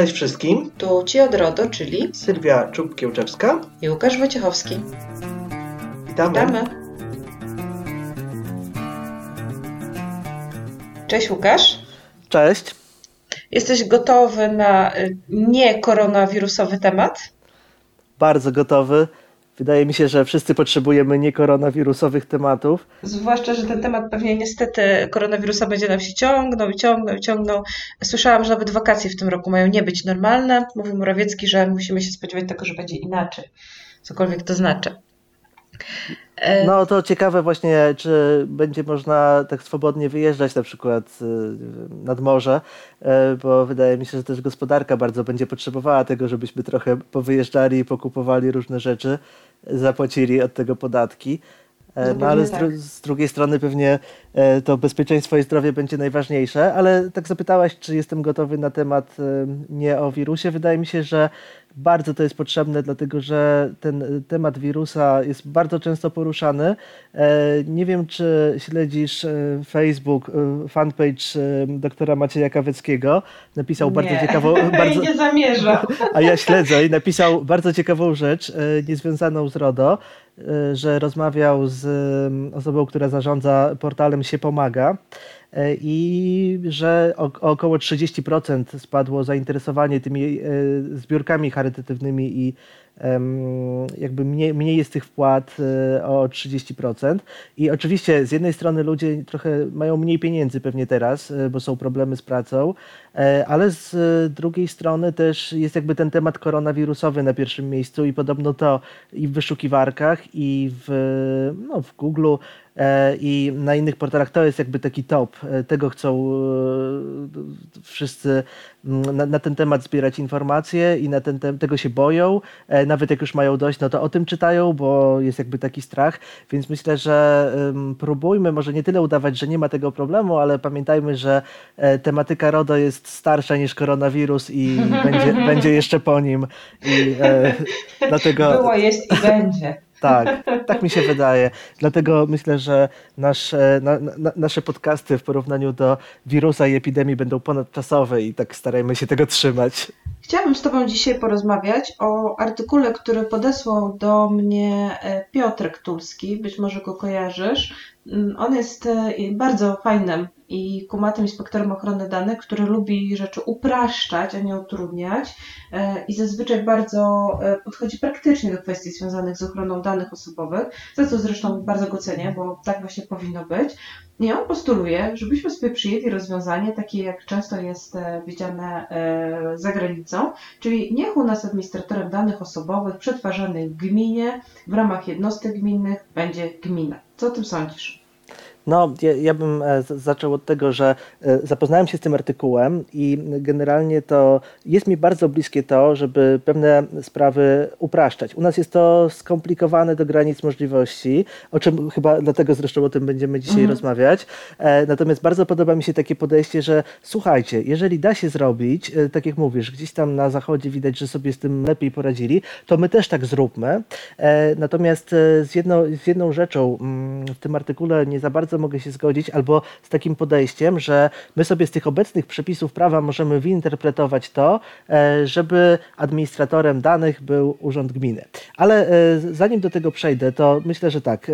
Cześć wszystkim. Tu Ci od RODO, czyli Sylwia Czub-Kiełczewska i Łukasz Wojciechowski. Witamy. Witamy. Cześć Łukasz. Cześć. Jesteś gotowy na y, niekoronawirusowy temat? Bardzo gotowy. Wydaje mi się, że wszyscy potrzebujemy niekoronawirusowych tematów. Zwłaszcza, że ten temat pewnie niestety koronawirusa będzie nam się ciągnął i ciągnął i ciągnął. Słyszałam, że nawet wakacje w tym roku mają nie być normalne. Mówił Morawiecki, że musimy się spodziewać tego, że będzie inaczej. Cokolwiek to znaczy. E, no to ciekawe właśnie, czy będzie można tak swobodnie wyjeżdżać na przykład y, nad morze, e, bo wydaje mi się, że też gospodarka bardzo będzie potrzebowała tego, żebyśmy trochę powyjeżdżali i pokupowali różne rzeczy, zapłacili od tego podatki. E, no, ale z, dru tak. z, drugiej strony pewnie to bezpieczeństwo i zdrowie będzie najważniejsze, ale tak zapytałaś, czy jestem gotowy na temat nie o wirusie. Wydaje mi się, że bardzo to jest potrzebne, dlatego że ten temat wirusa jest bardzo często poruszany. E, nie wiem, czy śledzisz e, Facebook, e, fanpage doktora Macieja Kaweckiego. Napisał nie. bardzo ciekawą... Bardzo, nie zamierzam. A ja śledzę i napisał bardzo ciekawą rzecz, niezwiązaną z RODO, że rozmawiał z osobą, która zarządza portalem Się Pomaga i że około 30% spadło zainteresowanie tymi e, zbiórkami charytatywnymi i jakby mniej, mniej jest tych wpłat e, o 30%. I oczywiście z jednej strony ludzie trochę mają mniej pieniędzy pewnie teraz, bo są problemy z pracą, ale z drugiej strony też jest jakby ten temat koronawirusowy na pierwszym miejscu i podobno to i w wyszukiwarkach, i w, no, w Google E, i na innych portalach to jest jakby taki top. E, tego chcą e, wszyscy na, na ten temat zbierać informacje i na ten, tego się boją. Nawet jak już mają dość, no to o tym czytają, bo jest jakby taki strach. Więc myślę, że próbujmy może nie tyle udawać, że nie ma tego problemu, ale pamiętajmy, że tematyka RODO jest starsza niż koronawirus i będzie, będzie jeszcze po nim. I, dlatego... Było, jest i będzie. Tak, tak mi się wydaje. Dlatego myślę, że nasze, na, na, nasze podcasty w porównaniu do wirusa i epidemii będą ponadczasowe i tak starajmy się tego trzymać. Chciałabym z Tobą dzisiaj porozmawiać o artykule, który podesłał do mnie e, Piotrek Tulski. Być może go kojarzysz. Mm, on jest e, bardzo fajnym i kumatym inspektorem ochrony danych, który lubi rzeczy upraszczać, a nie utrudniać e, i zazwyczaj bardzo podchodzi praktycznie do kwestii związanych z ochroną danych osobowych, za co zresztą bardzo go cenię, bo tak właśnie powinno być. I on postuluje, żebyśmy sobie przyjęli rozwiązanie takie, jak często jest widziane za granicą, czyli niech u nas administratorem danych osobowych przetwarzanych w gminie w ramach jednostek gminnych będzie gmina. Co o tym sądzisz? No, ja, ja bym e, zaczął od tego, że e, zapoznałem się z tym artykułem i generalnie to jest mi bardzo bliskie to, żeby pewne sprawy upraszczać. U nas jest to skomplikowane do granic możliwości, o czym chyba dlatego zresztą o tym będziemy dzisiaj mhm. rozmawiać. E, natomiast bardzo podoba mi się takie podejście, że słuchajcie, jeżeli da się zrobić, tak jak mówisz, gdzieś tam na zachodzie widać, że sobie z tym lepiej poradzili, to my też tak zróbmy. Natomiast z, jedno, z jedną rzeczą mm, w tym artykule nie za bardzo mogę się zgodzić, albo z takim podejściem, że my sobie z tych obecnych przepisów prawa możemy winterpretować to, e, żeby administratorem danych był Urząd Gminy. Ale e, zanim do tego przejdę, to myślę, że tak, e,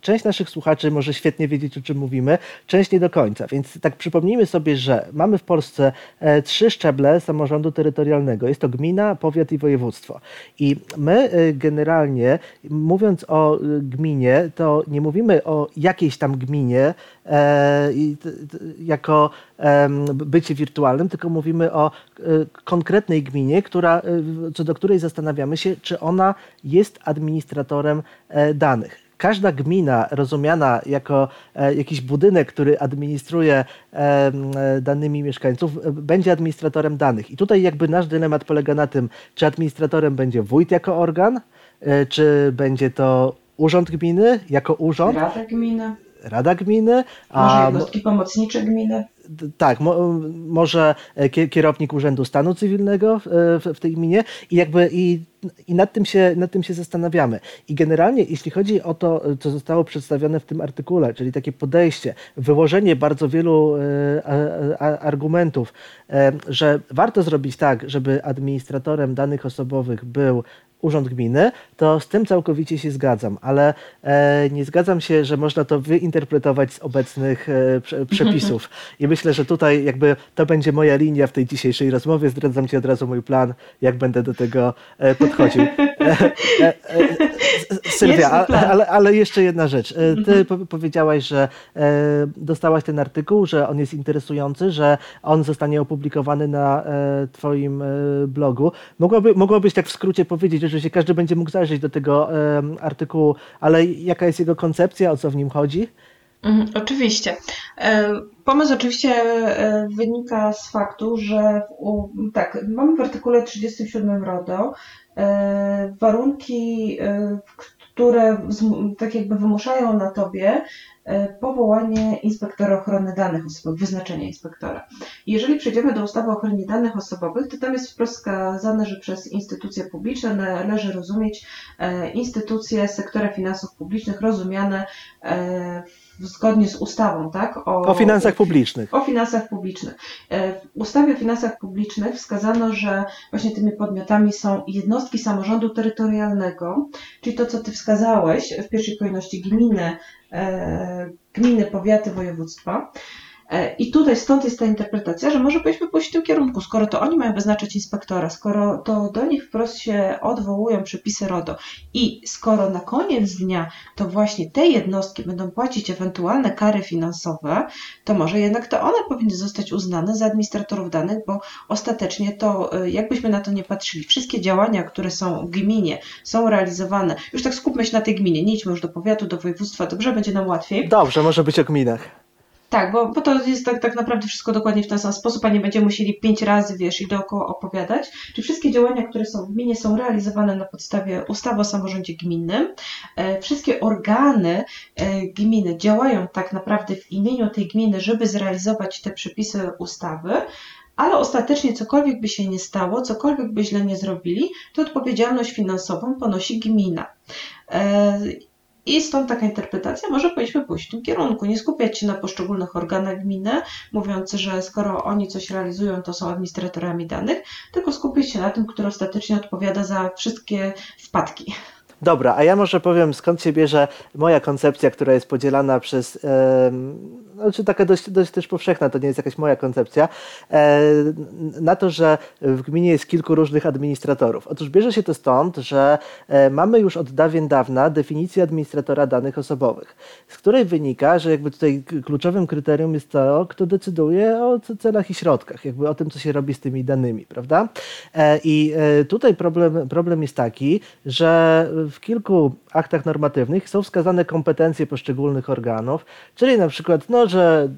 część naszych słuchaczy może świetnie wiedzieć, o czym mówimy, część nie do końca. Więc tak przypomnijmy sobie, że mamy w Polsce trzy szczeble samorządu terytorialnego. Jest to gmina, powiat i województwo. I my generalnie, mówiąc o gminie, to nie mówimy o jakiejś tam gminie, gminie e, jako bycie wirtualnym, tylko mówimy o e, konkretnej gminie, która, e, co do której zastanawiamy się, czy ona jest administratorem danych każda gmina rozumiana jako jakiś budynek, który administruje danymi mieszkańców, będzie administratorem danych. I tutaj jakby nasz dylemat polega na tym, czy administratorem będzie wójt jako organ, czy będzie to urząd gminy jako urząd. Rada gminy Rada Gminy. A może jednostki pomocnicze gminy. Tak, mo, może kierownik Urzędu Stanu Cywilnego w, w tej gminie i jakby i, i nad, tym się, nad tym się zastanawiamy. I generalnie, jeśli chodzi o to, co zostało przedstawione w tym artykule, czyli takie podejście, wyłożenie bardzo wielu e, argumentów, e, że warto zrobić tak, żeby administratorem danych osobowych był Urząd Gminy, to z tym całkowicie się zgadzam, ale e, nie zgadzam się, że można to wyinterpretować z obecnych e, przepisów. I myślę, że tutaj jakby to będzie moja linia w tej dzisiejszej rozmowie. Zdradzam Ci od razu mój plan, jak będę do tego e, podchodził. E, e, e, Sylwia, ale, ale, jeszcze jedna rzecz. Ty mhm. powiedziałaś, że dostałaś ten artykuł, że on jest interesujący, że on zostanie opublikowany na Twoim blogu. Mogłaby, mogłabyś tak w skrócie powiedzieć, że się każdy będzie mógł zajrzeć do tego artykułu, ale jaka jest jego koncepcja, o co w nim chodzi? Mhm, oczywiście. Pomysł oczywiście wynika z faktu, że w, tak, mamy w artykule 37 RODO E, warunki, e, które tak jakby wymuszają na tobie e, powołanie inspektora ochrony danych osobowych, wyznaczenie inspektora. Jeżeli przejdziemy do ustawy o ochronie danych osobowych, to tam jest wprost wskazane, że przez instytucje publiczne należy rozumieć instytucje sektora finansów publicznych rozumiane w zgodnie z ustawą, tak? O, o finansach publicznych. O finansach publicznych. E, w ustawie o finansach publicznych wskazano, że właśnie tymi podmiotami są jednostki samorządu terytorialnego, czyli to, co Ty wskazałeś, w pierwszej kolejności gminy, e, gminy, powiaty, województwa. E, I tutaj stąd jest ta interpretacja, że może powinniśmy pójść w tym kierunku, skoro to oni mają wyznaczyć inspektora, skoro to do nich wprost się odwołują przepisy RODO i skoro na koniec dnia to właśnie te jednostki będą płacić ewentualne kary finansowe, to może jednak to one powinny zostać uznane za administratorów danych, bo ostatecznie to, e, jakbyśmy na to nie patrzyli, wszystkie działania, które są w gminie, są realizowane, już tak skupmy się na tej gminie, nie idźmy już do powiatu, do województwa, dobrze, będzie nam łatwiej. Dobrze, może być o gminach. Tak, bo, bo to jest tak, tak naprawdę wszystko dokładnie w ten sam sposób, a nie będziemy musieli pięć razy, wiesz, i dookoła opowiadać. Czy wszystkie działania, które są w gminie, są realizowane na podstawie ustawy o samorządzie gminnym. E, wszystkie organy e, gminy działają tak naprawdę w imieniu tej gminy, żeby zrealizować te przepisy ustawy ale ostatecznie cokolwiek by się nie stało, cokolwiek by źle nie zrobili, to odpowiedzialność finansową ponosi gmina. I stąd taka interpretacja, może powinniśmy pójść w tym kierunku, nie skupiać się na poszczególnych organach gminy, mówiąc, że skoro oni coś realizują, to są administratorami danych, tylko skupić się na tym, który ostatecznie odpowiada za wszystkie wpadki. Dobra, a ja może powiem skąd się bierze moja koncepcja, która jest podzielana przez, e, znaczy taka dość, dość też powszechna, to nie jest jakaś moja koncepcja, na to, że w gminie jest kilku różnych administratorów. Otóż bierze się to stąd, że e, mamy już od dawien dawna definicję administratora danych osobowych, z której wynika, że jakby tutaj kluczowym kryterium jest to, kto decyduje o celach i środkach, jakby o tym, co się robi z tymi danymi, prawda? E, I e, tutaj problem, problem jest taki, że w kilku aktach normatywnych są wskazane kompetencje poszczególnych organów, czyli na przykład, no, że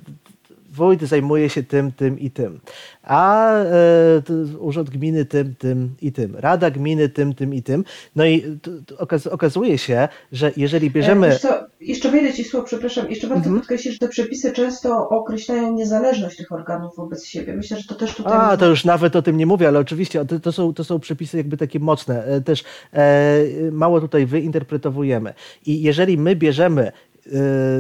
wójt zajmuje się tym, tym i tym, a e, urząd gminy tym, tym i tym, rada gminy tym, tym i tym. No i okaz okazuje się, że jeżeli bierzemy. E, co, jeszcze wejdę ci słowo, przepraszam, jeszcze warto mhm. podkreślić, że te przepisy często określają niezależność tych organów wobec siebie. Myślę, że to też tutaj. A, to już nawet o tym nie mówię, ale oczywiście to, to, są, to są przepisy jakby takie mocne. E, też e, mało tutaj wyinterpretowujemy. I jeżeli my bierzemy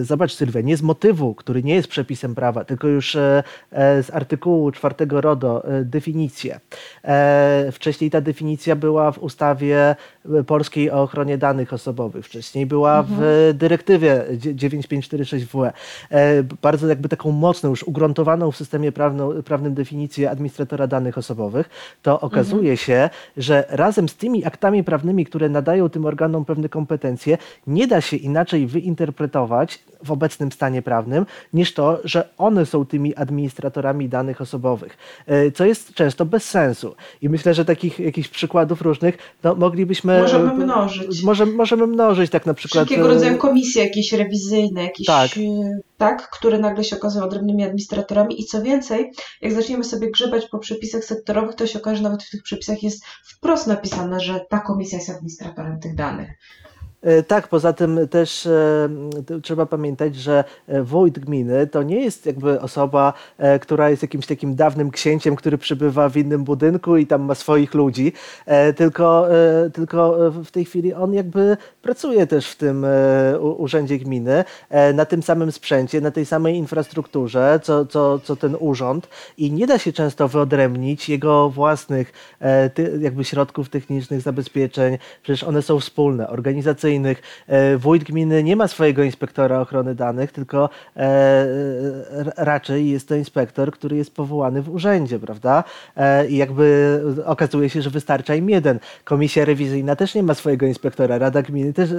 zobacz Sylwia, nie z motywu, który nie jest przepisem prawa, tylko już e, e, z artykułu czwartego RODO definicję. Wcześniej ta definicja była w ustawie polskiej o ochronie danych osobowych, wcześniej była mhm. w dyrektywie 9546WE. Bardzo jakby taką mocną, już ugruntowaną w systemie prawnym definicję administratora danych osobowych, to okazuje mhm. się, że razem z tymi aktami prawnymi, które nadają tym organom pewne kompetencje, nie da się inaczej wyinterpretować interpretować w obecnym stanie prawnym, niż to, że one są tymi administratorami danych osobowych, e, co jest często bez sensu. I myślę, że takich jakichś przykładów różnych no, moglibyśmy... Możemy mnożyć. Możemy, możemy mnożyć tak na przykład... Wszelkiego e, rodzaju komisje jakieś rewizyjne, jakieś... Tak. E, tak, które nagle się okazują odrębnymi administratorami i co więcej, jak zaczniemy sobie grzebać po przepisach sektorowych, to się okaże, że nawet w tych przepisach jest wprost napisane, że ta komisja jest administratorem tych danych. E, tak, poza tym też e, trzeba pamiętać, że e, wójt gminy to nie jest jakby osoba, która jest jakimś takim dawnym księciem, który przybywa w innym budynku i tam ma swoich ludzi, tylko, tylko w tej chwili on jakby pracuje też w tym urzędzie gminy, na tym samym sprzęcie, na tej samej infrastrukturze, co, co, co ten urząd i nie da się często wyodrębnić jego własnych jakby środków technicznych, zabezpieczeń, przecież one są wspólne, organizacyjne, operacyjnych. E, wójt gminy nie ma swojego inspektora ochrony danych, tylko e, raczej jest to inspektor, który jest powołany w urzędzie, prawda? E, I jakby okazuje się, że wystarcza im jeden. Komisja rewizyjna też nie ma swojego inspektora, Rada Gminy też,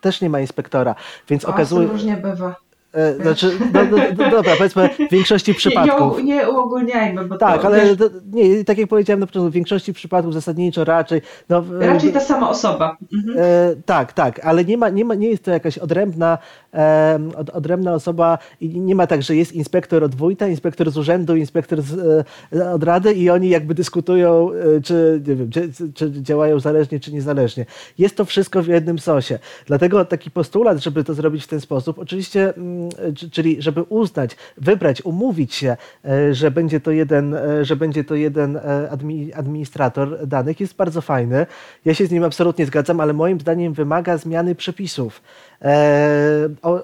też nie ma inspektora, więc o, okazuje... różnie bywa. E, znaczy, no, no, no, dobra, powiedzmy w większości przypadków. Nie, nie, uogólniajmy, bo Tak, to, ale wiesz, nie, tak jak powiedziałem na początku, w większości przypadków zasadniczo raczej. No, raczej ta sama osoba. Mhm. E, tak, tak, ale nie, ma, nie, ma, nie jest to jakaś odrębna, e, od, odrębna osoba i nie ma tak, że jest inspektor od wójta, inspektor z urzędu, inspektor z, e, od rady i oni jakby dyskutują, e, czy, nie wiem, czy, czy działają zależnie, czy niezależnie. Jest to wszystko w jednym sosie. Dlatego taki postulat, żeby to zrobić w ten sposób, oczywiście mm, czyli żeby uznać, wybrać, umówić się, e, że będzie to jeden, e, że będzie to jeden e, administrator danych, jest bardzo fajny. Ja się z nim absolutnie zgadzam, ale moim zdaniem wymaga zmiany przepisów.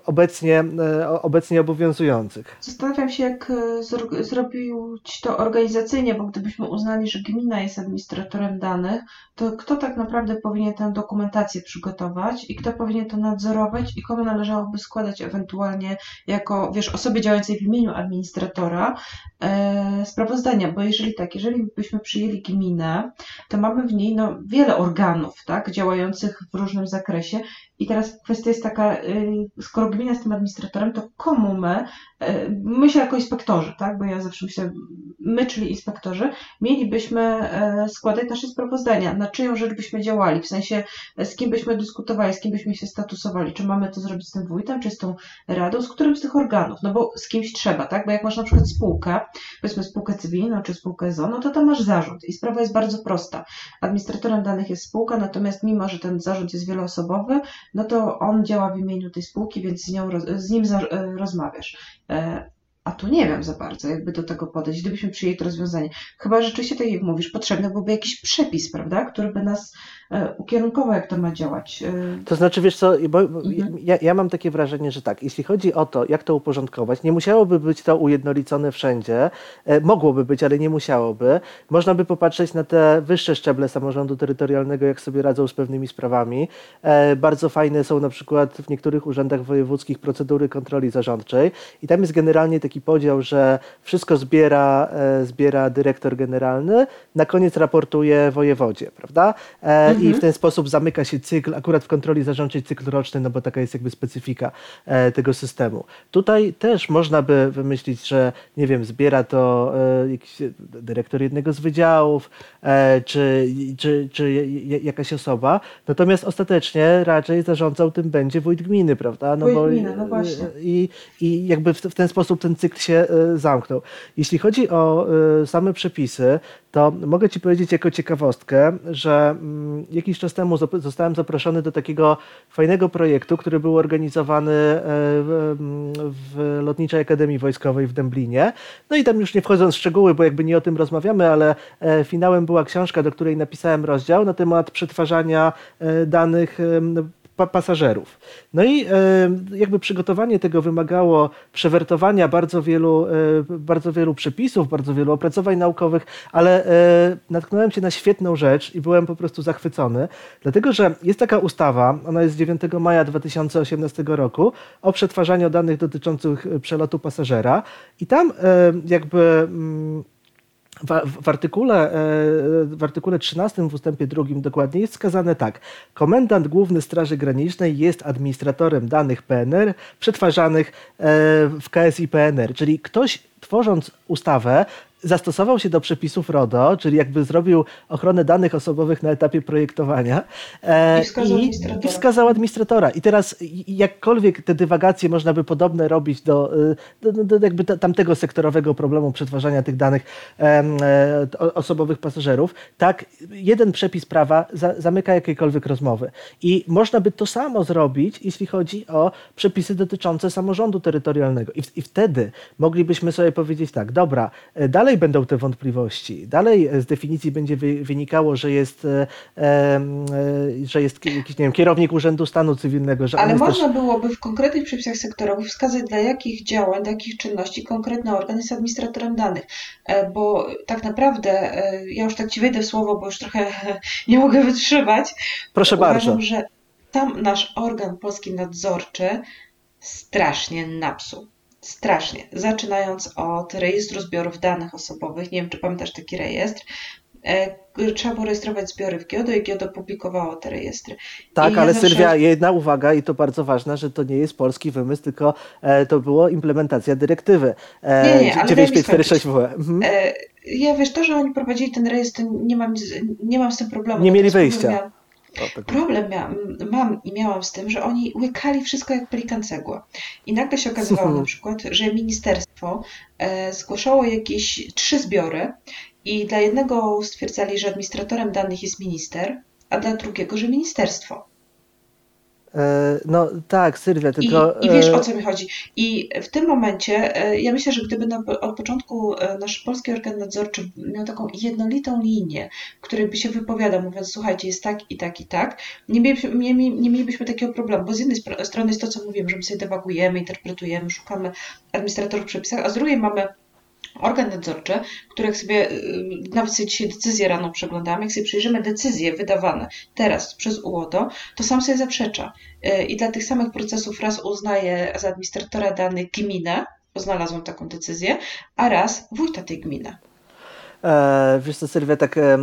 Obecnie, obecnie obowiązujących. Zastanawiam się, jak zrobić to organizacyjnie, bo gdybyśmy uznali, że gmina jest administratorem danych, to kto tak naprawdę powinien tę dokumentację przygotować i kto powinien to nadzorować i komu należałoby składać ewentualnie jako, wiesz, osobie działającej w imieniu administratora e, sprawozdania, bo jeżeli tak, jeżeli byśmy przyjęli gminę, to mamy w niej no, wiele organów, tak, działających w różnym zakresie i teraz kwestia jest taka, y, skoro gmina jest tym administratorem, to komu my, y, my się jako inspektorzy, tak, bo ja zawsze myślę, my, czyli inspektorzy, mielibyśmy y, składać nasze sprawozdania, na czyją rzecz byśmy działali, w sensie z kim byśmy dyskutowali, z kim byśmy się statusowali, czy mamy to zrobić z tym wójtem, czy z tą radą, z którym z tych organów, no bo z kimś trzeba, tak, bo jak masz na przykład spółkę, powiedzmy spółkę cywilną, czy spółkę ZO, no to tam masz zarząd. I sprawa jest bardzo prosta. Administratorem danych jest spółka, natomiast mimo, że ten zarząd jest wieloosobowy, no to on działa w imieniu tej spółki, więc z, nią, z nim za, e, rozmawiasz. E, a tu nie wiem za bardzo, jakby do tego podejść, gdybyśmy przyjęli to rozwiązanie. Chyba rzeczywiście, tak jak mówisz, potrzebny byłby jakiś przepis, prawda, który by nas ukierunkował, jak to ma działać. E. To znaczy, wiesz co, bo mhm. ja, ja, mam takie wrażenie, że tak, jeśli chodzi o to, jak to uporządkować, nie musiałoby być to ujednolicone wszędzie, e, mogłoby być, ale nie musiałoby. Można by popatrzeć na te wyższe szczeble samorządu terytorialnego, jak sobie radzą z pewnymi sprawami. Bardzo fajne są na przykład w niektórych urzędach wojewódzkich procedury kontroli zarządczej i tam jest generalnie taki podział, że wszystko zbiera, e, zbiera dyrektor generalny, na koniec raportuje wojewodzie, prawda? E, mhm. I w ten sposób zamyka się cykl, akurat w kontroli zarządczej cykl roczny, no bo taka jest jakby specyfika e, tego systemu. Tutaj też można by wymyślić, że nie wiem, zbiera to jakiś dyrektor jednego z wydziałów, czy, czy, czy jakaś osoba, natomiast ostatecznie raczej zarządzał tym będzie wójt gminy, prawda? No wójt bo, gminy, no właśnie. I, i jakby w, w ten sposób ten cykl się e, zamknął. Jeśli chodzi o e, same przepisy, to mogę Ci powiedzieć jako ciekawostkę, że mm, jakiś czas temu zostałem zaproszony do takiego fajnego projektu, który był organizowany e, w Lotniczej Akademii Wojskowej w Dęblinie. No i tam już nie wchodząc w szczegóły, bo jakby nie o tym rozmawiamy, ale finałem była książka, do której napisałem rozdział na temat przetwarzania danych pa pasażerów. No i e, jakby przygotowanie tego wymagało przewertowania bardzo wielu, e, bardzo wielu przepisów, bardzo wielu opracowań naukowych, ale e, natknąłem się na świetną rzecz i byłem po prostu zachwycony, dlatego że jest taka ustawa, ona jest z 9 maja 2018 roku, o przetwarzaniu danych dotyczących przelotu pasażera i tam jakby mm, w, artykule, e, w artykule 13 w ustępie 2 dokładnie jest wskazane tak. Komendant Główny Straży Granicznej jest administratorem danych PNR przetwarzanych e, w KSI PNR, czyli ktoś tworząc ustawę zastosował się do przepisów RODO, czyli jakby zrobił ochronę danych osobowych na etapie projektowania e, i, wskazał i, i, wskazał administratora. I teraz jakkolwiek te dywagacje można by podobne robić do, do, do jakby tamtego sektorowego problemu przetwarzania tych danych e, osobowych pasażerów, tak jeden przepis prawa za, zamyka jakiekolwiek rozmowy. I można by to samo zrobić, jeśli chodzi o przepisy dotyczące samorządu terytorialnego. I, i wtedy moglibyśmy sobie powiedzieć tak, dobra, e, dalej będą te wątpliwości, dalej z definicji będzie wynikało, że jest, e, e, że jest jakiś nie wiem, kierownik Urzędu Stanu Cywilnego. Że Ale można też... byłoby w konkretnych przepisach sektorowych wskazać, dla jakich działań, dla jakich czynności konkretny organ jest administratorem danych. Bo tak naprawdę, ja już tak ci wejdę w słowo, bo już trochę nie mogę wytrzymać. Proszę Uważam, bardzo. że tam nasz organ polski nadzorczy strasznie napsuł. Strasznie. Zaczynając od rejestru zbiorów danych osobowych, nie wiem czy pamiętasz taki rejestr, e, trzeba było rejestrować zbiory w GIODO i GIODO publikowało te rejestry. Tak, I ale ja zawsze... Sylwia, jedna uwaga i to bardzo ważna, że to nie jest polski wymysł, tylko e, to było implementacja dyrektywy e, nie, nie, 9546 WE. Mhm. Ja wiesz, to, że oni prowadzili ten rejestr, nie mam, nie mam z tym problemu. Nie mieli wyjścia. Tak. Problem miałam, mam i miałam z tym, że oni łykali wszystko jak pelikan cegła. I nagle się okazywało na przykład, że ministerstwo e, zgłaszało jakieś trzy zbiory i dla jednego stwierdzali, że administratorem danych jest minister, a dla drugiego, że ministerstwo. E, no tak, Sylwia, tylko... I, I, wiesz o co mi chodzi. I w tym momencie, e, ja myślę, że gdyby na, od początku e, nasz polski organ nadzorczy miał taką jednolitą linię, który by się wypowiadał, mówiąc, słuchajcie, jest tak i tak i tak, nie, mielibyśmy, nie, nie mielibyśmy takiego problemu, bo z jednej strony jest to, co mówiłem, że my sobie dewagujemy, interpretujemy, szukamy administratorów w przepisach, a z drugiej mamy organ nadzorczy, który jak sobie, y, nawet sobie dzisiaj decyzję rano przeglądamy, jak sobie przyjrzymy decyzje wydawane teraz przez UODO, to sam sobie zaprzecza. Y, I dla tych samych procesów raz uznaje za administratora danych gminę, bo znalazłam taką decyzję, a raz wójta tej gminy. E, wiesz co, Sylwia, tak e,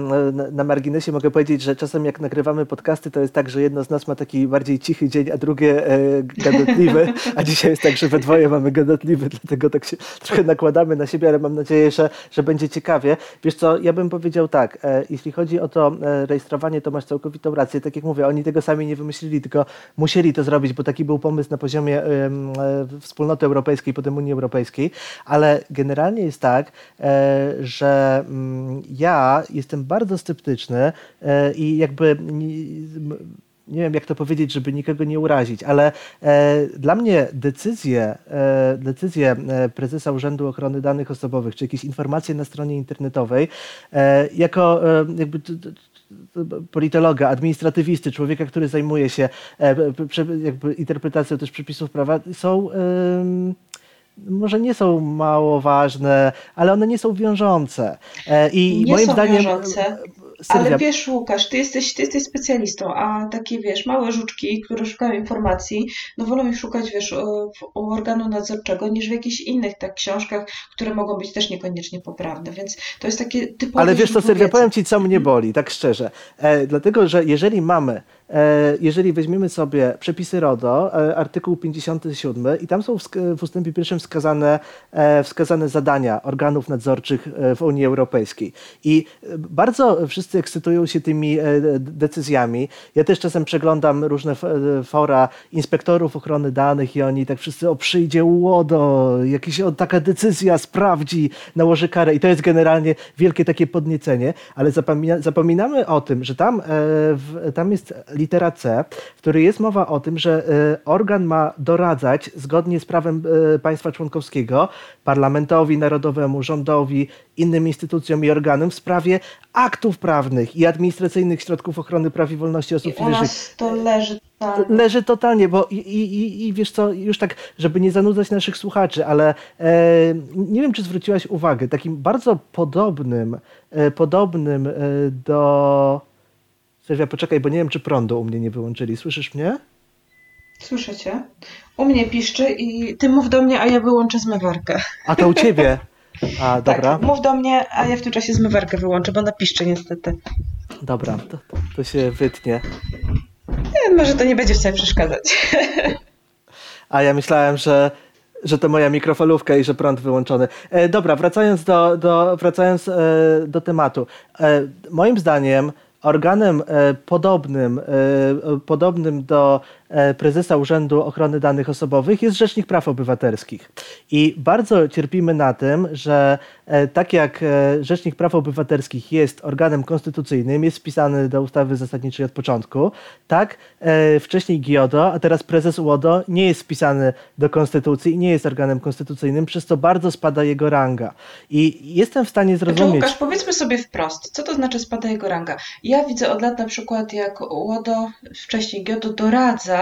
na marginesie mogę powiedzieć, że czasem jak nagrywamy podcasty, to jest tak, że jedno z nas ma taki bardziej cichy dzień, a drugie e, gadatliwy, a dzisiaj jest tak, że we dwoje mamy gadatliwy, dlatego tak się trochę nakładamy na siebie, ale mam nadzieję, że, że będzie ciekawie. Wiesz co, ja bym powiedział tak, jeśli chodzi o to rejestrowanie, to masz całkowitą rację. Tak jak mówię, oni tego sami nie wymyślili, tylko musieli to zrobić, bo taki był pomysł na poziomie wspólnoty europejskiej, potem Unii Europejskiej, ale generalnie jest tak, że ja jestem bardzo sceptyczny e, i jakby nie wiem jak to powiedzieć, żeby nikogo nie urazić, ale e, dla mnie decyzje, e, decyzje prezesa Urzędu Ochrony Danych Osobowych, czy jakieś informacje na stronie internetowej, jako jakby politologa, administratywisty, człowieka, który zajmuje się jakby interpretacją też przepisów prawa, są może nie są mało ważne, ale one nie są wiążące. E, I nie moim są zdaniem. Wiążące. E, Sylwia. Ale wiesz, Łukasz, ty jesteś, ty jesteś specjalistą, a takie, wiesz, małe żuczki, które szukają informacji, no wolą ich szukać, wiesz, u organu nadzorczego niż w jakichś innych tak książkach, które mogą być też niekoniecznie poprawne, więc to jest takie typowe... Ale wiesz co, Sylwia, powiem Ci, co mnie boli, tak szczerze. E, dlatego, że jeżeli mamy E, jeżeli weźmiemy sobie przepisy RODO, e, artykuł 57 i tam są w ustępie pierwszym wskazane, e, wskazane zadania organów nadzorczych w Unii Europejskiej. I bardzo wszyscy ekscytują się tymi decyzjami. Ja też czasem przeglądam różne fora inspektorów ochrony danych i oni tak wszyscy, o przyjdzie łodo, jakaś taka decyzja sprawdzi, nałoży karę i to jest generalnie wielkie takie podniecenie, ale zapomina, zapominamy o tym, że tam, tam jest litera C, w której jest mowa o tym, że e, organ ma doradzać zgodnie z prawem e, państwa członkowskiego parlamentowi narodowemu, rządowi, innym instytucjom i organom w sprawie aktów prawnych i administracyjnych środków ochrony praw i wolności osób fizycznych. to leży totalnie. Leży totalnie, bo i, i, i wiesz co, już tak, żeby nie zanudzać naszych słuchaczy, ale e, nie wiem, czy zwróciłaś uwagę, takim bardzo podobnym, e, podobnym e, do Sylwia, poczekaj, bo nie wiem, czy prądu u mnie nie wyłączyli. Słyszysz mnie? Słyszę cię. U mnie piszczy i ty mów do mnie, a ja wyłączę zmywarkę. A to u ciebie? A, tak, dobra. Tak, mów do mnie, a ja w tym czasie zmywarkę wyłączę, bo ona piszczy niestety. Dobra, to, to się wytnie. Nie, może to nie będzie wcale przeszkadzać. A ja myślałem, że że to moja mikrofalówka i że prąd wyłączony. E, dobra, wracając do, do, wracając, e, do tematu. E, moim zdaniem organem e, podobnym, e, podobnym do E, prezesa Urzędu Ochrony Danych Osobowych jest Rzecznik Praw Obywatelskich. I bardzo cierpimy na tym, że e, tak jak e, Rzecznik Praw Obywatelskich jest organem konstytucyjnym, jest wpisany do ustawy zasadniczej od początku, tak wcześniej GIODO, a teraz prezes UODO nie jest wpisany do konstytucji i nie jest organem konstytucyjnym, przez co bardzo spada jego ranga. I jestem w stanie znaczy, zrozumieć... Łukasz, powiedzmy sobie wprost, co to znaczy spada jego ranga? Ja widzę od lat na przykład, jak UODO, wcześniej GIODO doradza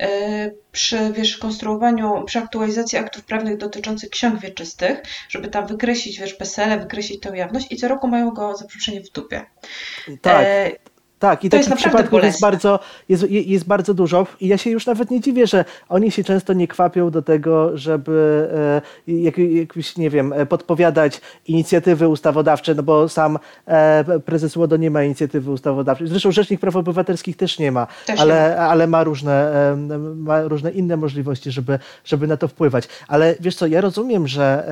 E, przy wiesz, konstruowaniu, przy aktualizacji aktów prawnych dotyczących ksiąg wieczystych, żeby tam wykreślić wiesz, PESEL, wykreślić tę jawność i co roku mają go za w dupie. Tak. E, tak, i to takich przypadków jest bardzo, jest, jest bardzo dużo i ja się już nawet nie dziwię, że oni się często nie kwapią do tego, żeby e, jak, jakbyś, nie wiem, e, podpowiadać inicjatywy ustawodawcze, no bo sam e, prezes Łodo nie ma inicjatywy ustawodawczej. Zresztą Rzecznik Praw Obywatelskich też nie ma, też ale, nie. ale ma, różne, e, ma różne inne możliwości, żeby, żeby na to wpływać. Ale wiesz co, ja rozumiem, że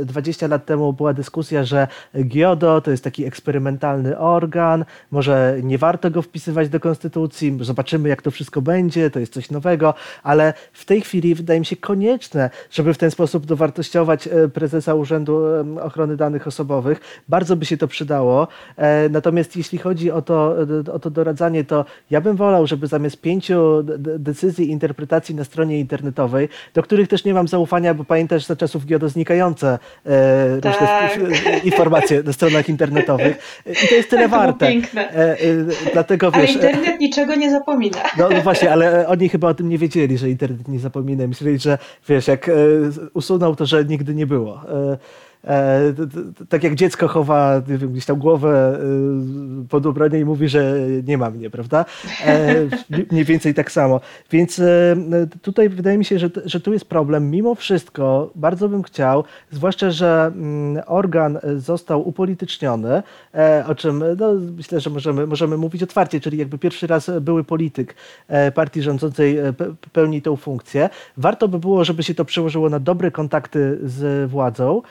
e, 20 lat temu była dyskusja, że GIODO to jest taki eksperymentalny organ, może nie nie warto go wpisywać do konstytucji, zobaczymy jak to wszystko będzie, to jest coś nowego, ale w tej chwili wydaje mi się konieczne, żeby w ten sposób dowartościować e, prezesa Urzędu Ochrony Danych Osobowych. Bardzo by się to przydało. E, natomiast jeśli chodzi o to, o to doradzanie, to ja bym wolał, żeby zamiast pięciu decyzji i interpretacji na stronie internetowej, do których też nie mam zaufania, bo pamiętasz za czasów GIODO znikające e, tak. różne informacje na stronach internetowych. I to jest tyle warte. Piękne. Dlatego, wiesz, ale internet niczego nie zapomina. No, no, właśnie, ale oni chyba o tym nie wiedzieli, że internet nie zapomina. Myśleli, że wiesz, jak e, usunął to, że nigdy nie było. E, tak jak dziecko chowa gdzieś tam głowę e, pod ubranie i mówi, że nie ma mnie, prawda? E, mniej więcej tak samo. Więc tutaj wydaje mi się, że, że tu jest problem. Mimo wszystko bardzo bym chciał, zwłaszcza, że mm, organ został upolityczniony, o czym no, myślę, że możemy, możemy mówić otwarcie, czyli jakby pierwszy raz były polityk partii rządzącej pełni tą funkcję. Warto by było, żeby się to przełożyło na dobre kontakty z władzą,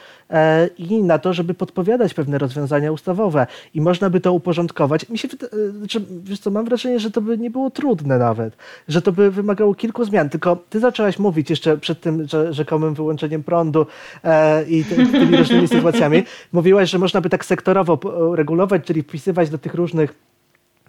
i na to, żeby podpowiadać pewne rozwiązania ustawowe. I można by to uporządkować. Mi się e, znaczy, wiesz co, mam wrażenie, że to by nie było trudne nawet, że to by wymagało kilku zmian. Tylko ty zaczęłaś mówić jeszcze przed tym że, rzekomym wyłączeniem prądu e, i ty, tymi różnymi sytuacjami. Mówiłaś, że można by tak sektorowo regulować, czyli wpisywać do tych różnych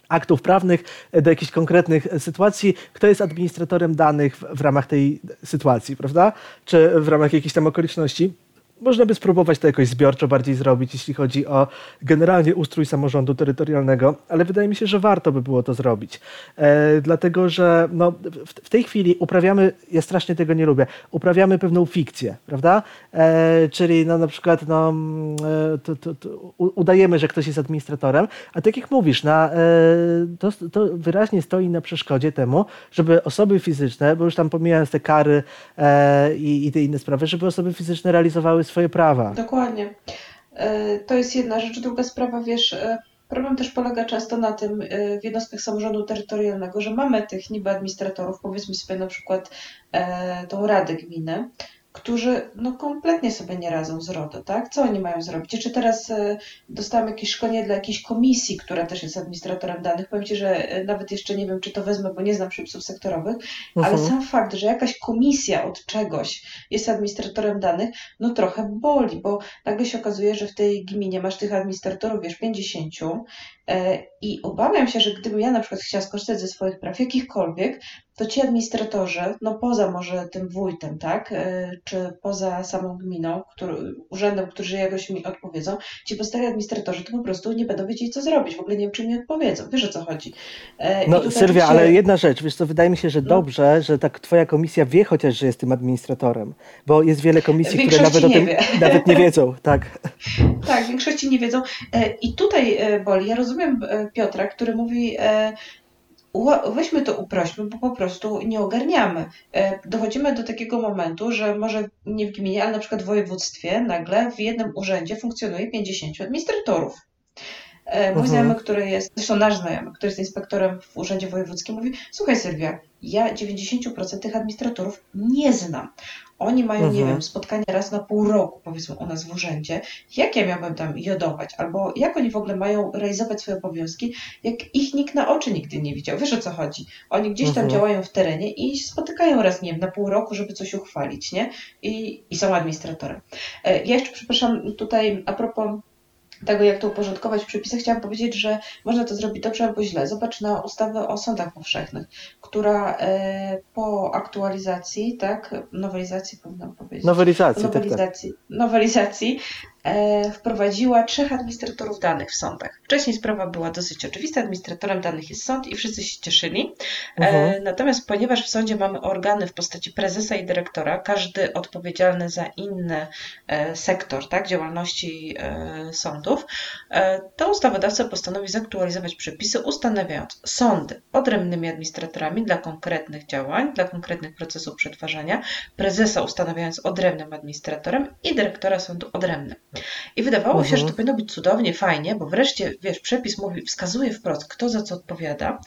aktów prawnych do jakichś konkretnych sytuacji, kto jest administratorem danych w, w ramach tej sytuacji, prawda? Czy w ramach jakichś tam okoliczności można by spróbować to jakoś zbiorczo bardziej zrobić, jeśli chodzi o generalnie ustrój samorządu terytorialnego, ale wydaje mi się, że warto by było to zrobić. E, dlatego, że no, w, w, tej chwili uprawiamy, ja strasznie tego nie lubię, uprawiamy pewną fikcję, prawda? E, czyli no, na przykład no, mm, e, to, to, to udajemy, że ktoś jest administratorem, a tak jak mówisz, na, e, to, to wyraźnie stoi na przeszkodzie temu, żeby osoby fizyczne, bo już tam pomijając te kary e, i, i te inne sprawy, żeby osoby fizyczne realizowały swoje prawa. Dokładnie. E, to jest jedna rzecz. Druga sprawa, wiesz, e, problem też polega często na tym e, w jednostkach samorządu terytorialnego, że mamy tych niby administratorów, powiedzmy sobie na przykład tą radę gminy, którzy no, kompletnie sobie nie radzą z RODO, tak? Co oni mają zrobić? Czy teraz e, dostałam jakieś szkolenie dla jakiejś komisji, która też jest administratorem danych? Powiem Ci, że e, nawet jeszcze nie wiem, czy to wezmę, bo nie znam przepisów sektorowych, ale mhm. sam fakt, że jakaś komisja od czegoś jest administratorem danych, no trochę boli, bo nagle się okazuje, że w tej gminie masz tych administratorów, wiesz, 50 e, i obawiam się, że gdybym ja na przykład chciała skorzystać ze swoich praw jakichkolwiek, to ci administratorzy, no poza może tym wójtem, tak, e, czy poza samą gminą, który, urzędem, którzy jakoś mi odpowiedzą, ci pozostali administratorzy to po prostu nie będą wiedzieć, co zrobić, w ogóle nie wiem, czy mi odpowiedzą, wiesz o co chodzi. E, no Sylwia, się... ale jedna rzecz, wiesz co, wydaje mi się, że no. dobrze, że tak twoja komisja wie chociaż, że jest tym administratorem, bo jest wiele komisji, które nawet o tym wie. nawet nie wiedzą, tak. tak, w większości nie wiedzą e, i tutaj boli, ja rozumiem Piotra, który mówi, weźmy to uprośmy, bo po prostu nie ogarniamy. E, dochodzimy do takiego momentu, że może nie w gminie, ale na przykład w województwie nagle w jednym urzędzie funkcjonuje 50 administratorów. E, mój mhm. znajomy, który jest, zresztą nasz znajomy, który jest inspektorem w urzędzie wojewódzkim, mówi: Słuchaj, Sylwia, ja 90% tych administratorów nie znam. Oni mają, mhm. nie wiem, spotkanie raz na pół roku, powiedzmy u nas w urzędzie. Jak ja miałbym tam jodować? Albo jak oni w ogóle mają realizować swoje obowiązki, jak ich nikt na oczy nigdy nie widział? Wiesz o co chodzi? Oni gdzieś tam mhm. działają w terenie i spotykają raz, nie wiem, na pół roku, żeby coś uchwalić, nie? I, i są administratorem. E, ja jeszcze, przepraszam, tutaj a propos tego, jak to uporządkować w przepisach, chciałam powiedzieć, że można to zrobić dobrze albo źle. Zobacz na ustawę o sądach powszechnych, która e, po aktualizacji, tak, nowelizacji powinnam powiedzieć. Nowelizacji, nowelizacji, tak, tak. nowelizacji wprowadziła trzech administratorów danych w sądach. Wcześniej sprawa była dosyć oczywista, administratorem danych jest sąd i wszyscy się cieszyli. Uh e, -huh. Mhm. Natomiast ponieważ w sądzie mamy organy w postaci prezesa i dyrektora, każdy odpowiedzialny za inny e, sektor tak, działalności sądów, to ustawodawca postanowi zaktualizować przepisy, ustanawiając sądy odrębnymi administratorami dla konkretnych działań, dla konkretnych procesów przetwarzania, prezesa ustanawiając odrębnym administratorem i dyrektora sądu odrębnym. I wydawało się, że to mhm. powinno być cudownie, fajnie, bo wreszcie, wiesz, przepis mówi, wskazuje wprost, kto za co odpowiada,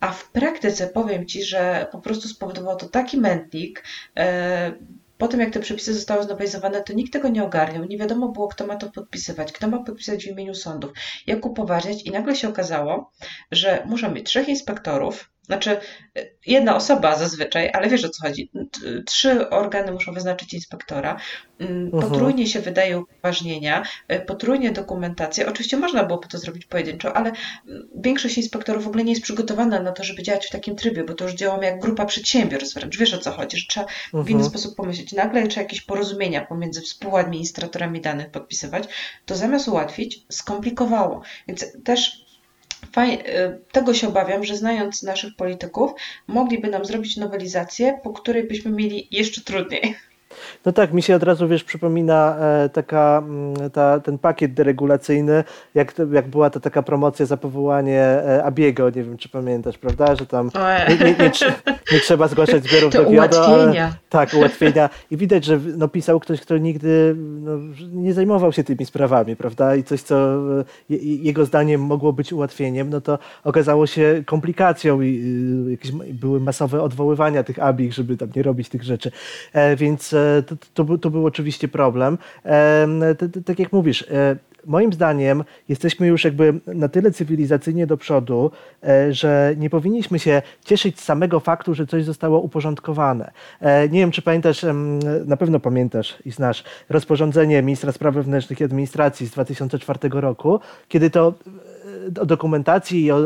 a w praktyce powiem Ci, że po prostu spowodowało to taki mętlik, e, po tym, jak te przepisy zostały znowelizowane, to nikt tego nie ogarniał. Nie wiadomo było, kto ma to podpisywać, kto ma podpisać w imieniu sądów, jak upoważniać. I nagle się okazało, że muszą mieć trzech inspektorów, znaczy, jedna osoba zazwyczaj, ale wiesz o co chodzi. Trzy organy muszą wyznaczyć inspektora. Mm, mhm. Potrójnie się wydaje upoważnienia, y, potrójnie dokumentacja. Oczywiście można byłoby to zrobić pojedynczo, ale mm, większość inspektorów w ogóle nie jest przygotowana na to, żeby działać w takim trybie, bo to już działamy jak grupa przedsiębiorstw wręcz. Wiesz o co chodzi, że trzeba w inny mhm. sposób pomyśleć. Nagle trzeba jakieś porozumienia pomiędzy współadministratorami danych podpisywać. To zamiast ułatwić, skomplikowało. Więc też Y, tego się obawiam, że znając naszych polityków, mogliby nam zrobić nowelizację, po której byśmy mieli jeszcze trudniej. No tak, mi się od razu, wiesz, przypomina e, taka, mm, ta, ten pakiet deregulacyjny, jak, jak była ta taka promocja za powołanie e, Abiego, nie wiem, czy pamiętasz, prawda, że tam nie, nie, nie, nie trzeba zgłaszać zbiorów to do GIODO. ułatwienia. tak, ułatwienia. I widać, że no, pisał ktoś, kto nigdy no, nie zajmował się tymi sprawami, prawda, i coś, co e, jego zdaniem mogło być ułatwieniem, no to okazało się komplikacją i jakieś były masowe odwoływania tych Abich, żeby tam nie robić tych rzeczy. Więc to, to, to był oczywiście problem. Tak jak mówisz, e, moim zdaniem jesteśmy już jakby na tyle cywilizacyjnie do przodu, e, że nie powinniśmy się cieszyć z samego faktu, że coś zostało uporządkowane. E, nie wiem, czy pamiętasz, na pewno pamiętasz i znasz rozporządzenie ministra spraw wewnętrznych i administracji z 2004 roku, kiedy to o dokumentacji i o,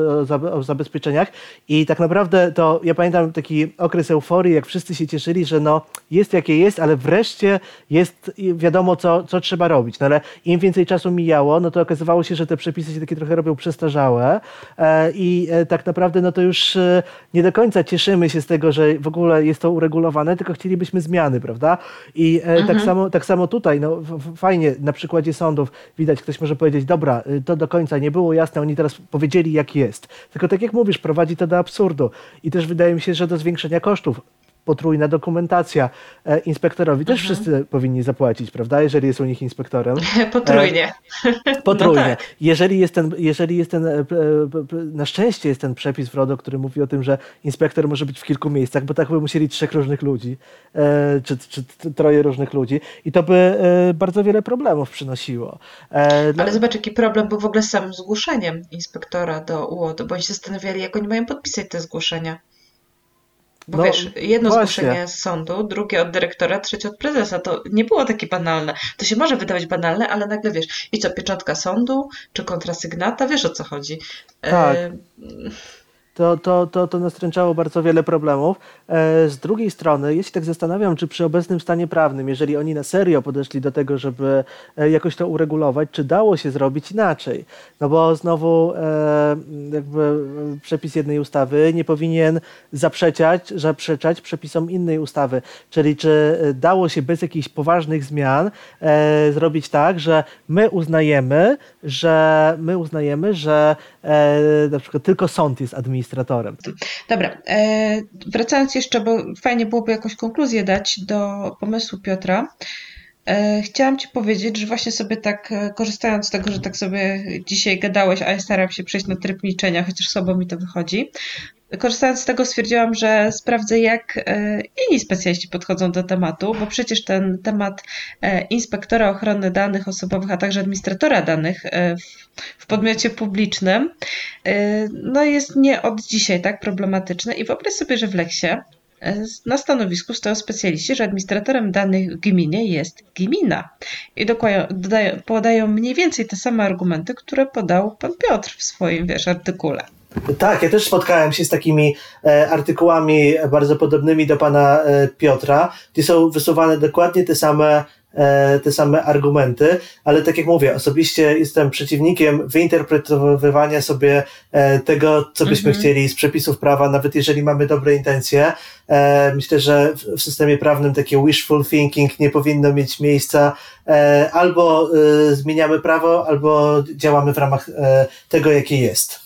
o, zabezpieczeniach. I tak naprawdę to ja pamiętam taki okres euforii, jak wszyscy się cieszyli, że no jest jakie jest, ale wreszcie jest wiadomo, co, co trzeba robić. No ale im więcej czasu mijało, no to okazywało się, że te przepisy się takie trochę robią przestarzałe e, i e, tak naprawdę no to już e, nie do końca cieszymy się z tego, że w ogóle jest to uregulowane, tylko chcielibyśmy zmiany, prawda? I tak mhm. tak, samo, tak samo tutaj, no fajnie, na przykładzie sądów widać, ktoś może powiedzieć, dobra, to do końca nie było jasne, oni teraz powiedzieli, jak jest. Tylko tak jak mówisz, prowadzi to do absurdu. I też wydaje mi się, że do zwiększenia kosztów potrójna dokumentacja. E, inspektorowi też mhm. wszyscy powinni zapłacić, prawda? Jeżeli jest u nich inspektorem. Potrójnie. E, potrójnie. No tak. Jeżeli jest ten, jeżeli jest ten, e, na szczęście jest ten przepis w RODO, który mówi o tym, że inspektor może być w kilku miejscach, bo tak by musieli trzech różnych ludzi, czy, czy troje różnych ludzi i to by bardzo wiele problemów przynosiło. Ale zobacz, jaki problem był w ogóle z samym zgłoszeniem inspektora do UODO, bo oni się zastanawiali, jak oni mają podpisać te zgłoszenia. Bo no, wiesz, jedno właśnie. zgłoszenie z sądu, drugie od dyrektora, trzecie od prezesa. To nie było takie banalne. To się może wydawać banalne, ale nagle wiesz, i co, pieczątka sądu, czy kontrasygnata, wiesz o co chodzi. Tak. E to, to, to, to nastręczało bardzo wiele problemów. E, z drugiej strony, jeśli tak zastanawiam, czy przy obecnym stanie prawnym, jeżeli oni na serio podeszli do tego, żeby e, jakoś to uregulować, czy dało się zrobić inaczej? No bo znowu e, jakby przepis jednej ustawy nie powinien zaprzeczać, zaprzeczać przepisom innej ustawy. Czyli czy dało się bez jakichś poważnych zmian zrobić tak, że my uznajemy, że my uznajemy, że na przykład tylko sąd jest administratorem. Dobra, e, wracając jeszcze, bo fajnie byłoby jakąś konkluzję dać do pomysłu Piotra. E, chciałam Ci powiedzieć, że właśnie sobie tak, e, korzystając z tego, że tak sobie dzisiaj gadałeś, a ja staram się przejść na tryb milczenia, chociaż słabo mi to wychodzi, korzystając z tego stwierdziłam, że sprawdzę, jak e, inni specjaliści podchodzą do tematu, bo przecież ten temat e, inspektora ochrony danych osobowych, a także administratora danych e, w podmiocie publicznym, no jest nie od dzisiaj tak problematyczny i wyobraź sobie, że w Leksie na stanowisku stoją specjaliści, że administratorem danych w gminie jest gmina. I dodają, podają mniej więcej te same argumenty, które podał pan Piotr w swoim wiesz, artykule. Tak, ja też spotkałem się z takimi e, artykułami bardzo podobnymi do pana e, Piotra, gdzie są wysuwane dokładnie te same e, te same argumenty, ale tak jak mówię, osobiście jestem przeciwnikiem wyinterpretowywania sobie e, tego, co byśmy -hmm. chcieli z przepisów prawa, nawet jeżeli mamy dobre intencje. E, myślę, że w, w systemie prawnym takie wishful thinking nie powinno mieć miejsca. E, albo zmieniamy prawo, albo działamy w ramach tego, jakie jest.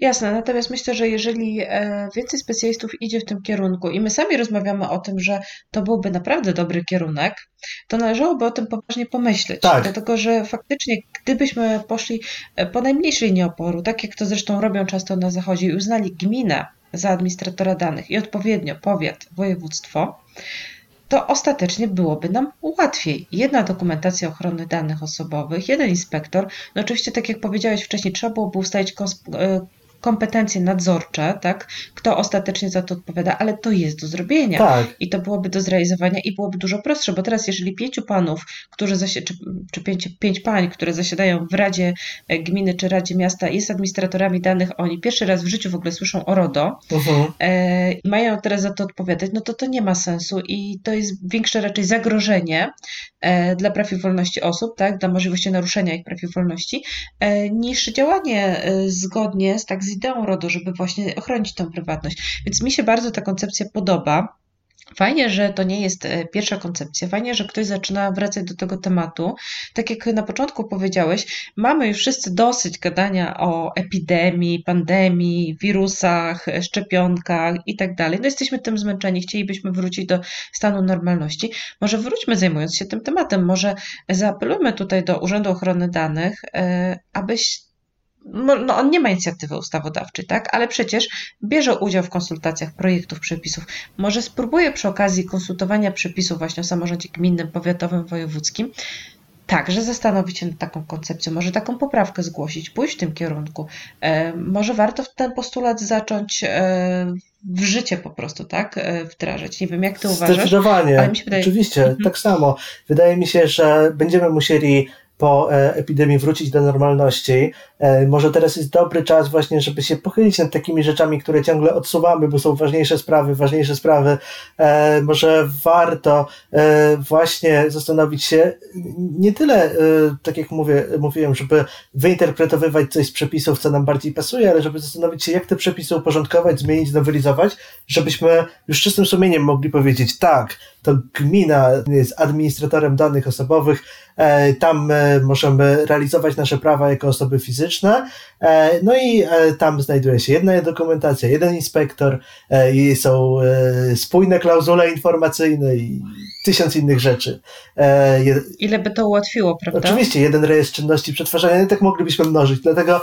Jasne, natomiast myślę, że jeżeli e, więcej specjalistów idzie w tym kierunku i my sami rozmawiamy o tym, że to byłby naprawdę dobry kierunek, to należałoby o tym poważnie pomyśleć. Tak. Dlatego, że faktycznie, gdybyśmy poszli e, po najmniejszej linii oporu, tak jak to zresztą robią często na Zachodzie, i uznali gminę za administratora danych i odpowiednio powiat, województwo, to ostatecznie byłoby nam łatwiej. Jedna dokumentacja ochrony danych osobowych, jeden inspektor. No oczywiście, tak jak powiedziałeś wcześniej, trzeba byłoby ustalić e, kompetencje nadzorcze, tak? Kto ostatecznie za to odpowiada, ale to jest do zrobienia. Tak. I to byłoby do zrealizowania i byłoby dużo prostsze, bo teraz jeżeli pięciu panów, którzy czy, czy pięć, pięć pań, które zasiadają w Radzie e, Gminy czy Radzie Miasta, jest administratorami danych, oni pierwszy raz w życiu w ogóle słyszą o RODO uh-huh. e, i mają teraz za to odpowiadać, no to to nie ma sensu i to jest większe raczej zagrożenie e, dla praw i wolności osób, tak? Dla możliwości naruszenia ich praw i wolności, e, niż działanie e, zgodnie z tak z ideą RODO, żeby właśnie ochronić tą prywatność. Więc mi się bardzo ta koncepcja podoba. Fajnie, że to nie jest e, pierwsza koncepcja. Fajnie, że ktoś zaczyna wracać do tego tematu. Tak jak na początku powiedziałeś, mamy już wszyscy dosyć gadania o epidemii, pandemii, wirusach, szczepionkach i tak dalej. No jesteśmy tym zmęczeni, chcielibyśmy wrócić do stanu normalności. Może wróćmy zajmując się tym tematem. Może zaapelujmy tutaj do Urzędu Ochrony Danych, e, abyś no on nie ma inicjatywy ustawodawczej, tak? Ale przecież bierze udział w konsultacjach projektów przepisów. Może spróbuje przy okazji konsultowania przepisów właśnie o samorządzie gminnym, powiatowym, wojewódzkim także zastanowić się nad taką koncepcją, może taką poprawkę zgłosić, pójść w tym kierunku. E, może warto ten postulat zacząć e, w życie po prostu, tak, e, wdrażać. Nie wiem, jak ty uważasz. Zdecydowanie, wydaje... oczywiście, mhm. tak samo. Wydaje mi się, że będziemy musieli po e, epidemii wrócić do normalności. E, może teraz jest dobry czas właśnie, żeby się pochylić nad takimi rzeczami, które ciągle odsuwamy, bo są ważniejsze sprawy, ważniejsze sprawy. E, może warto właśnie zastanowić się nie tyle, tak jak mówię, mówiłem, żeby wyinterpretowywać coś z przepisów, co nam bardziej pasuje, ale żeby zastanowić się, jak te przepisy uporządkować, zmienić, nowelizować, żebyśmy już czystym sumieniem mogli powiedzieć, tak, to gmina jest administratorem danych osobowych, tam możemy realizować nasze prawa jako osoby fizyczne. E, no i e, tam znajduje się jedna dokumentacja, jeden inspektor, e, i są spójne klauzule informacyjne i tysiąc innych rzeczy. Ile by to ułatwiło, prawda? Oczywiście, jeden rejestr czynności przetwarzania, tak moglibyśmy mnożyć. Dlatego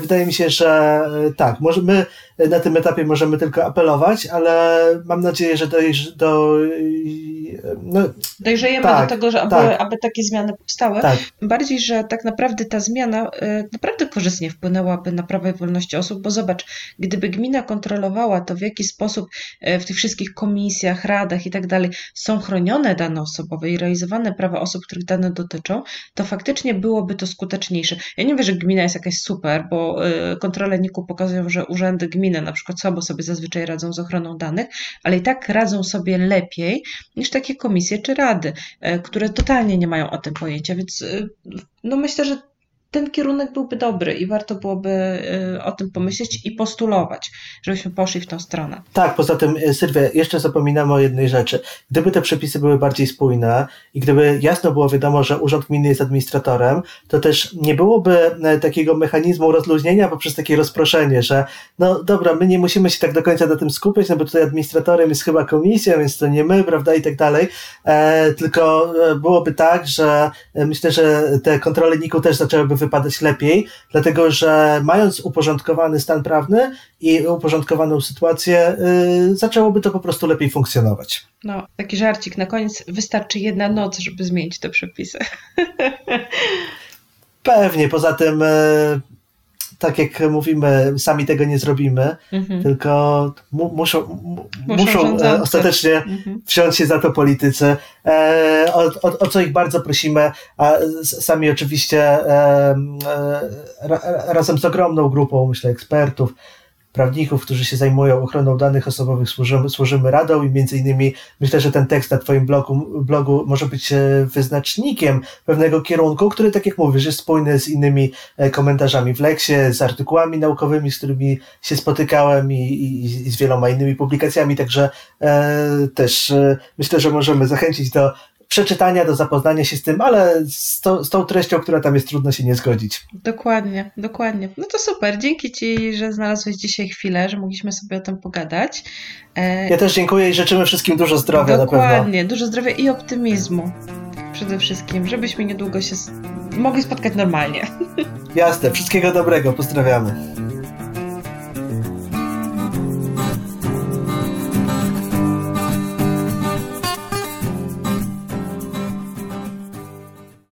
wydaje mi się, że tak, możemy na tym etapie możemy tylko apelować, ale mam nadzieję, że dojrz, do, no, dojrzejemy tak, do tego, że aby, tak. aby takie zmiany powstały. Tak. Bardziej, że tak naprawdę ta zmiana naprawdę korzystnie wpłynęłaby na prawa i wolności osób, bo zobacz, gdyby gmina kontrolowała to, w jaki sposób y, w tych wszystkich komisjach, radach i tak dalej są chronione dane osobowe i realizowane prawa osób, których dane dotyczą, to faktycznie byłoby to skuteczniejsze. Ja nie wiem, że gmina jest jakaś super, bo y, kontrole NIK-u pokazują, że urzędy gminy na przykład słabo sobie zazwyczaj radzą z ochroną danych, ale i tak radzą sobie lepiej niż takie komisje czy rady, które totalnie nie mają o tym pojęcia, więc no myślę, że ten kierunek byłby dobry i warto byłoby y, o tym pomyśleć i postulować, żebyśmy poszli w tą stronę. Tak, poza tym, y, Sylwia, jeszcze zapominamy o jednej rzeczy. Gdyby te przepisy były bardziej spójne i gdyby jasno było wiadomo, że Urząd Gminy jest administratorem, to też nie byłoby y, takiego mechanizmu rozluźnienia poprzez takie rozproszenie, że no dobra, my nie musimy się tak do końca na tym skupiać, no bo tutaj administratorem jest chyba komisja, więc to nie my, prawda, i tak dalej. E, tylko byłoby tak, że myślę, że te kontrole NIK-u też zaczęłyby wypadać lepiej, dlatego że mając uporządkowany stan prawny i uporządkowaną sytuację, yy, zaczęłoby to po prostu lepiej funkcjonować. No, taki żarcik na koniec. Wystarczy jedna noc, żeby zmienić te przepisy. Pewnie, poza tym yy, tak jak mówimy, sami tego nie zrobimy, mhm. tylko mu, muszą, muszą, muszą e, ostatecznie mhm. wziąć się za to politycy, e, o, o, o, co ich bardzo prosimy, a sami oczywiście e, razem z ogromną grupą, myślę, ekspertów, prawników, którzy się zajmują ochroną danych osobowych, służymy, służymy radą i między innymi myślę, że ten tekst na Twoim blogu, blogu może być e, wyznacznikiem pewnego kierunku, który, tak jak mówisz, jest spójny z innymi e, komentarzami w Leksie, z artykułami naukowymi, z którymi się spotykałem i, i, i z wieloma innymi publikacjami, także e, też e, myślę, że możemy zachęcić do przeczytania, do zapoznania się z tym, ale z, to, z tą treścią, która tam jest, trudno się nie zgodzić. Dokładnie, dokładnie. No to super. Dzięki Ci, że znalazłeś dzisiaj chwilę, że mogliśmy sobie o tym pogadać. E... Ja też dziękuję i życzymy wszystkim dużo zdrowia dokładnie, na pewno. Dokładnie, dużo zdrowia i optymizmu przede wszystkim, żebyśmy niedługo się mogli spotkać normalnie. Jasne, wszystkiego dobrego, pozdrawiamy.